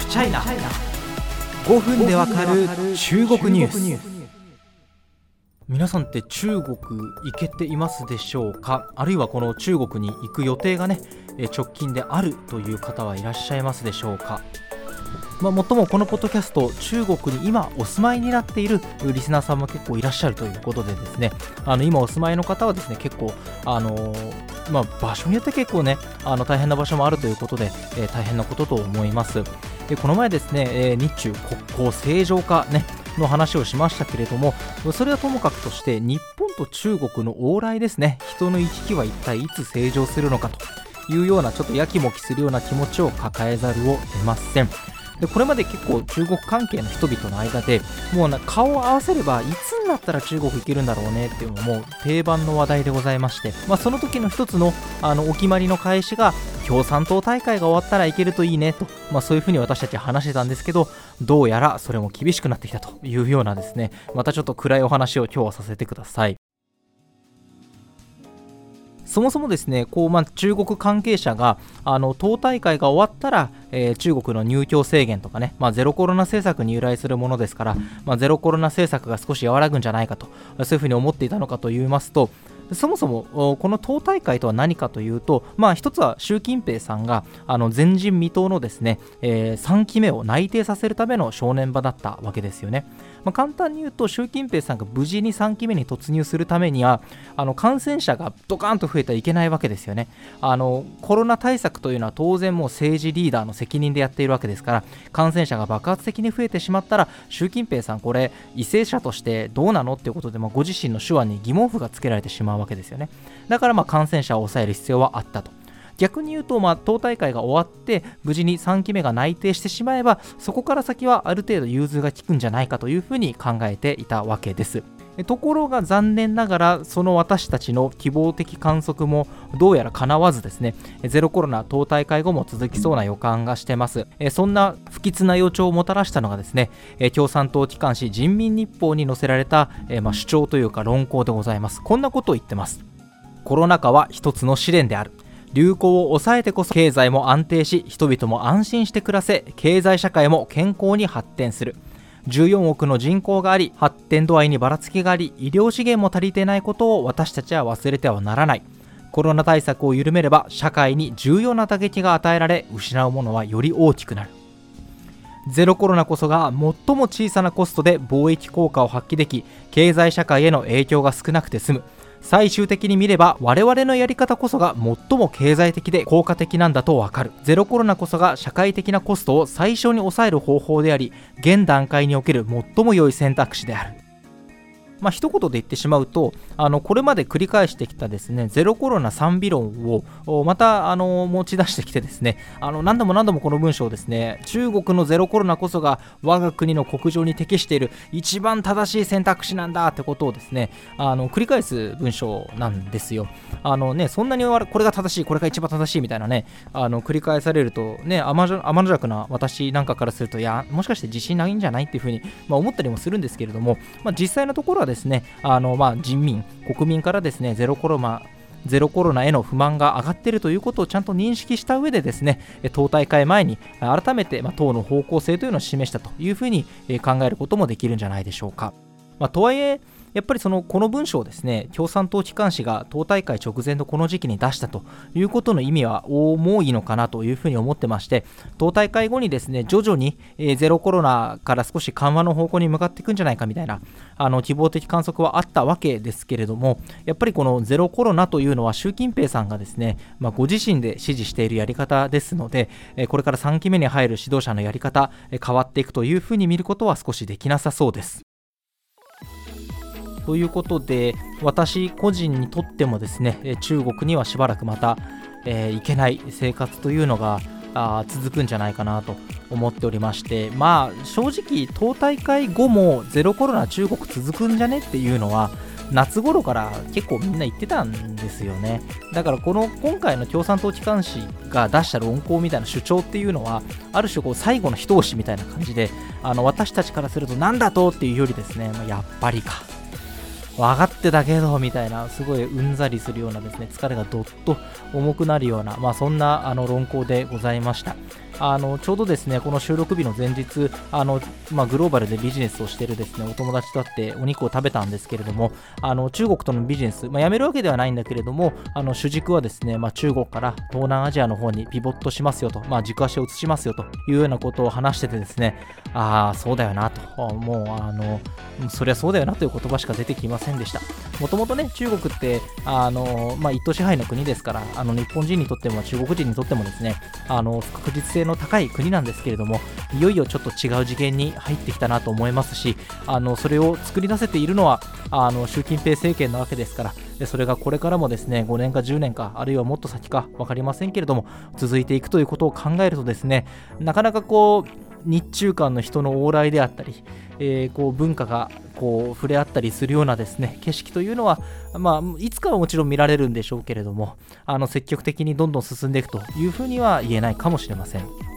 フチャイナ5分でわかる中国ニュース。皆さんって中国行けていますでしょうか？あるいはこの中国に行く予定がね直近であるという方はいらっしゃいますでしょうか？まあ、もっともこのポッドキャスト中国に今お住まいになっているリスナーさんも結構いらっしゃるということでですね。あの今お住まいの方はですね結構あのー、まあ、場所によって結構ねあの大変な場所もあるということで、えー、大変なことと思います。でこの前ですね、えー、日中国交正常化ねの話をしましたけれどもそれはともかくとして日本と中国の往来ですね。人の行き来は一体いつ正常するのかというようなちょっとやきもきするような気持ちを抱えざるを得ません。でこれまで結構中国関係の人々の間でもうな顔を合わせればいつになったら中国行けるんだろうねっていうのも定番の話題でございまして、まあ、その時の一つのあのお決まりの返しが共産党大会が終わったらいけるといいねと、まあ、そういうふうに私たち話してたんですけどどうやらそれも厳しくなってきたというようなですね。またちょっと暗いお話を今日はさせてください。そもそもですねこう、まあ、中国関係者があの党大会が終わったら、えー、中国の入境制限とかね、まあ、ゼロコロナ政策に由来するものですから、まあ、ゼロコロナ政策が少し和らぐんじゃないかとそういうふうに思っていたのかといいますとそもそもこの党大会とは何かというと、まあ、一つは習近平さんがあの前人未到のですね、えー、3期目を内定させるための正念場だったわけですよね。まあ、簡単に言うと習近平さんが無事に3期目に突入するためにはあの感染者がドカーンと増えたらいけないわけですよねあのコロナ対策というのは当然もう政治リーダーの責任でやっているわけですから感染者が爆発的に増えてしまったら習近平さんこれ為政者としてどうなのっていうことで、まあ、ご自身の手腕に疑問符がつけられてしまうわけですよね。だからまあ感染者を抑える必要はあったと。逆に言うと、まあ、党大会が終わって無事に3期目が内定してしまえばそこから先はある程度融通が利くんじゃないかというふうに考えていたわけです。ところが残念ながらその私たちの希望的観測もどうやら叶わずですねゼロコロナ党大会後も続きそうな予感がしてます。そんな不吉な予兆をもたらしたのがですね共産党機関紙人民日報に載せられた、主張というか論考でございます。こんなことを言ってます。コロナ禍は一つの試練である。流行を抑えてこそ経済も安定し人々も安心して暮らせ経済社会も健康に発展する。14億の人口があり発展度合いにばらつきがあり医療資源も足りてないことを私たちは忘れてはならない。コロナ対策を緩めれば社会に重要な打撃が与えられ失うものはより大きくなる。ゼロコロナこそが最も小さなコストで貿易効果を発揮でき経済社会への影響が少なくて済む。最終的に見れば我々のやり方こそが最も経済的で効果的なんだとわかる。ゼロコロナこそが社会的なコストを最小に抑える方法であり現段階における最も良い選択肢である。まあ一言で言ってしまうとあのこれまで繰り返してきたですねゼロコロナ賛美論をまたあの持ち出してきてですねあの何度も何度もこの文章をですね中国のゼロコロナこそが我が国の国情に適している一番正しい選択肢なんだってことをですねあの繰り返す文章なんですよ。あのねそんなにこれが正しいこれが一番正しいみたいなねあの繰り返されるとね天の弱な私なんかからするといやもしかして自信ないんじゃないっていうふうに、まあ、思ったりもするんですけれども、まあ、実際のところはですねあの、まあ、人民、国民からですねゼロコロナゼロコロナへの不満が上がっているということをちゃんと認識した上でですね党大会前に改めて、ま、党の方向性というのを示したというふうに考えることもできるんじゃないでしょうか。まあ、とはいえやっぱりそのこの文章をですね共産党機関紙が党大会直前のこの時期に出したということの意味は重いのかなというふうに思ってまして党大会後にですね徐々に、ゼロコロナから少し緩和の方向に向かっていくんじゃないかみたいなあの希望的観測はあったわけですけれどもやっぱりこのゼロコロナというのは習近平さんがですね、まあ、ご自身で支持しているやり方ですので、これから3期目に入る指導者のやり方、変わっていくというふうに見ることは少しできなさそうです。ということで、私個人にとってもですね、中国にはしばらくまた、えー、行けない生活というのがあ続くんじゃないかなと思っておりまして、まあ正直、党大会後もゼロコロナ中国続くんじゃねっていうのは、夏頃から結構みんな言ってたんですよね。だからこの今回の共産党機関紙が出した論考みたいな主張っていうのは、ある種こう最後の一押しみたいな感じで、あの私たちからするとなんだとっていうよりですね、まあ、やっぱりか分かってたけどみたいなすごいうんざりするようなですね疲れがどっと重くなるような、まあ、そんなあの論考でございました。あのちょうどですねこの収録日の前日あの、まあ、グローバルでビジネスをしているですねお友達と会ってお肉を食べたんですけれどもあの中国とのビジネス、まあ、やめるわけではないんだけれどもあの主軸はですね、まあ、中国から東南アジアの方にピボットしますよと、まあ、軸足を移しますよというようなことを話しててですねああそうだよなともうあのそりゃそうだよなという言葉しか出てきませんでした。もともとね中国ってあの、まあ、一党支配の国ですからあの日本人にとっても中国人にとってもですねあの確実性の高い国なんですけれどもいよいよちょっと違う次元に入ってきたなと思いますしあのそれを作り出せているのはあの習近平政権なわけですからそれがこれからもですね5年か10年かあるいはもっと先か分かりませんけれども続いていくということを考えるとですねなかなかこう日中間の人の往来であったり、えー、こう文化がこう触れ合ったりするようなですね景色というのは、まあ、いつかはもちろん見られるんでしょうけれどもあの積極的にどんどん進んでいくというふうには言えないかもしれません。